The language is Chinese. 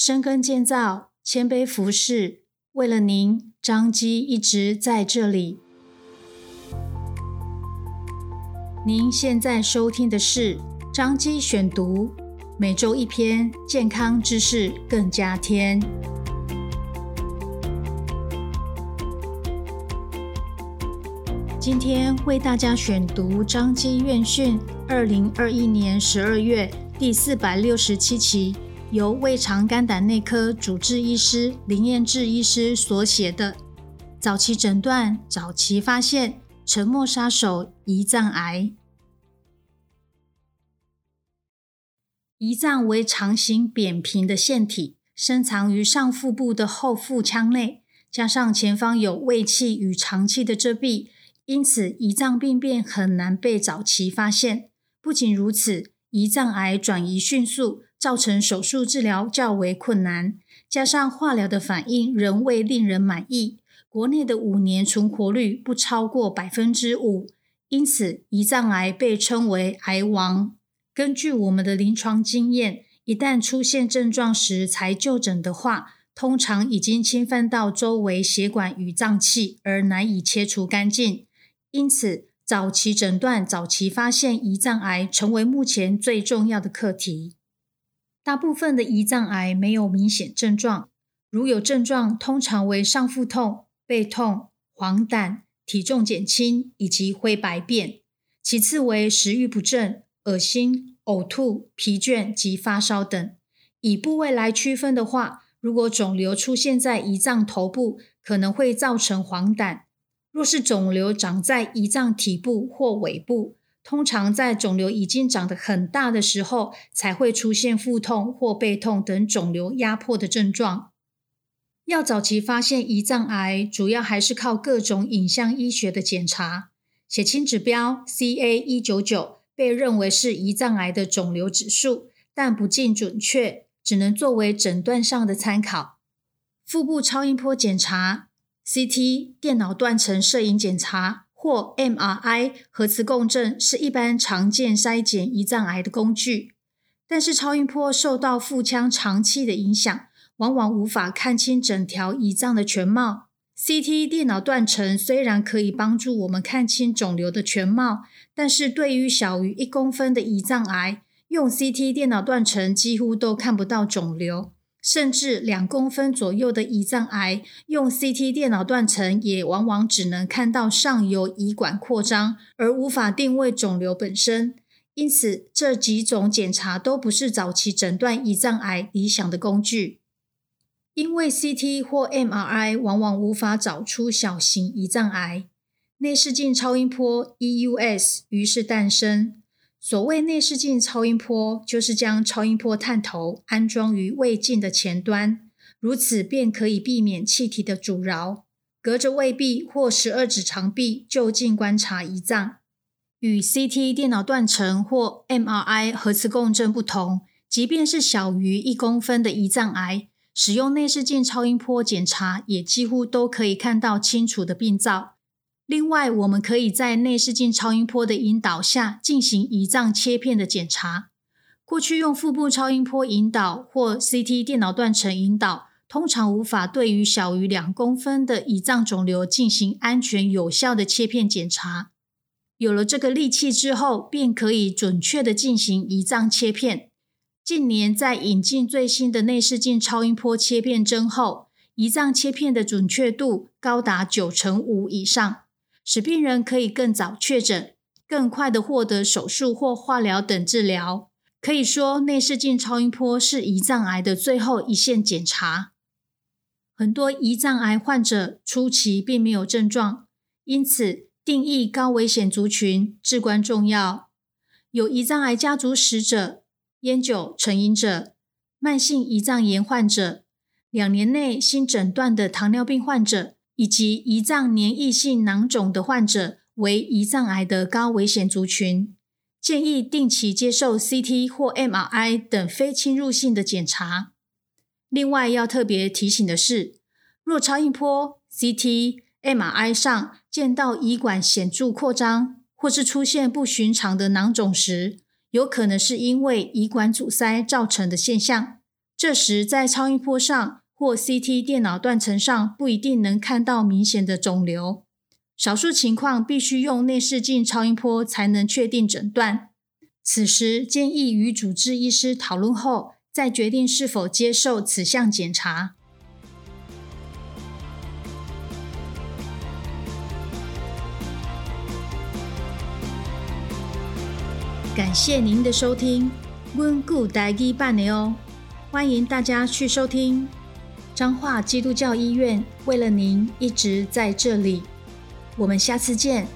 深耕建造，谦卑服侍，为了您，张基一直在这里。您现在收听的是张基选读，每周一篇健康知识，更加添。今天为大家选读张基院讯二零二一年十二月第四百六十七期。由胃肠肝胆内科主治医师林彦志医师所写的《早期诊断、早期发现，沉默杀手——胰脏癌》。胰脏为长形扁平的腺体，深藏于上腹部的后腹腔内，加上前方有胃气与肠气的遮蔽，因此胰脏病变很难被早期发现。不仅如此，胰脏癌转移迅速。造成手术治疗较为困难，加上化疗的反应仍未令人满意，国内的五年存活率不超过百分之五，因此胰脏癌被称为“癌王”。根据我们的临床经验，一旦出现症状时才就诊的话，通常已经侵犯到周围血管与脏器，而难以切除干净。因此，早期诊断、早期发现胰脏癌成为目前最重要的课题。大部分的胰脏癌没有明显症状，如有症状，通常为上腹痛、背痛、黄疸、体重减轻以及灰白便。其次为食欲不振、恶心、呕吐、疲倦及发烧等。以部位来区分的话，如果肿瘤出现在胰脏头部，可能会造成黄疸；若是肿瘤长在胰脏体部或尾部，通常在肿瘤已经长得很大的时候，才会出现腹痛或背痛等肿瘤压迫的症状。要早期发现胰脏癌，主要还是靠各种影像医学的检查。血清指标 CA 一九九被认为是胰脏癌的肿瘤指数，但不尽准确，只能作为诊断上的参考。腹部超音波检查、CT 电脑断层摄影检查。或 MRI 核磁共振是一般常见筛检胰脏癌的工具，但是超音波受到腹腔肠气的影响，往往无法看清整条胰脏的全貌。CT 电脑断层虽然可以帮助我们看清肿瘤的全貌，但是对于小于一公分的胰脏癌，用 CT 电脑断层几乎都看不到肿瘤。甚至两公分左右的胰脏癌，用 CT 电脑断层也往往只能看到上游胰管扩张，而无法定位肿瘤本身。因此，这几种检查都不是早期诊断胰脏癌理想的工具。因为 CT 或 MRI 往往无法找出小型胰脏癌，内视镜超音波 EUS 于是诞生。所谓内视镜超音波，就是将超音波探头安装于胃镜的前端，如此便可以避免气体的阻挠，隔着胃壁或十二指肠壁就近观察胰脏。与 CT 电脑断层或 MRI 核磁共振不同，即便是小于一公分的胰脏癌，使用内视镜超音波检查，也几乎都可以看到清楚的病灶。另外，我们可以在内视镜超音波的引导下进行胰脏切片的检查。过去用腹部超音波引导或 CT 电脑断层引导，通常无法对于小于两公分的胰脏肿瘤进行安全有效的切片检查。有了这个利器之后，便可以准确地进行胰脏切片。近年在引进最新的内视镜超音波切片针后，胰脏切片的准确度高达九成五以上。使病人可以更早确诊，更快地获得手术或化疗等治疗。可以说，内视镜超音波是胰脏癌的最后一线检查。很多胰脏癌患者初期并没有症状，因此定义高危险族群至关重要。有胰脏癌家族史者、烟酒成瘾者、慢性胰脏炎患者、两年内新诊断的糖尿病患者。以及胰脏粘液性囊肿的患者为胰脏癌的高危险族群，建议定期接受 CT 或 MRI 等非侵入性的检查。另外要特别提醒的是，若超音波、CT、MRI 上见到胰管显著扩张，或是出现不寻常的囊肿时，有可能是因为胰管阻塞造成的现象。这时在超音波上或 CT 电脑断层上不一定能看到明显的肿瘤，少数情况必须用内视镜超音波才能确定诊断。此时建议与主治医师讨论后，再决定是否接受此项检查。感谢您的收听，温故台语版的哦，欢迎大家去收听。彰化基督教医院为了您一直在这里，我们下次见。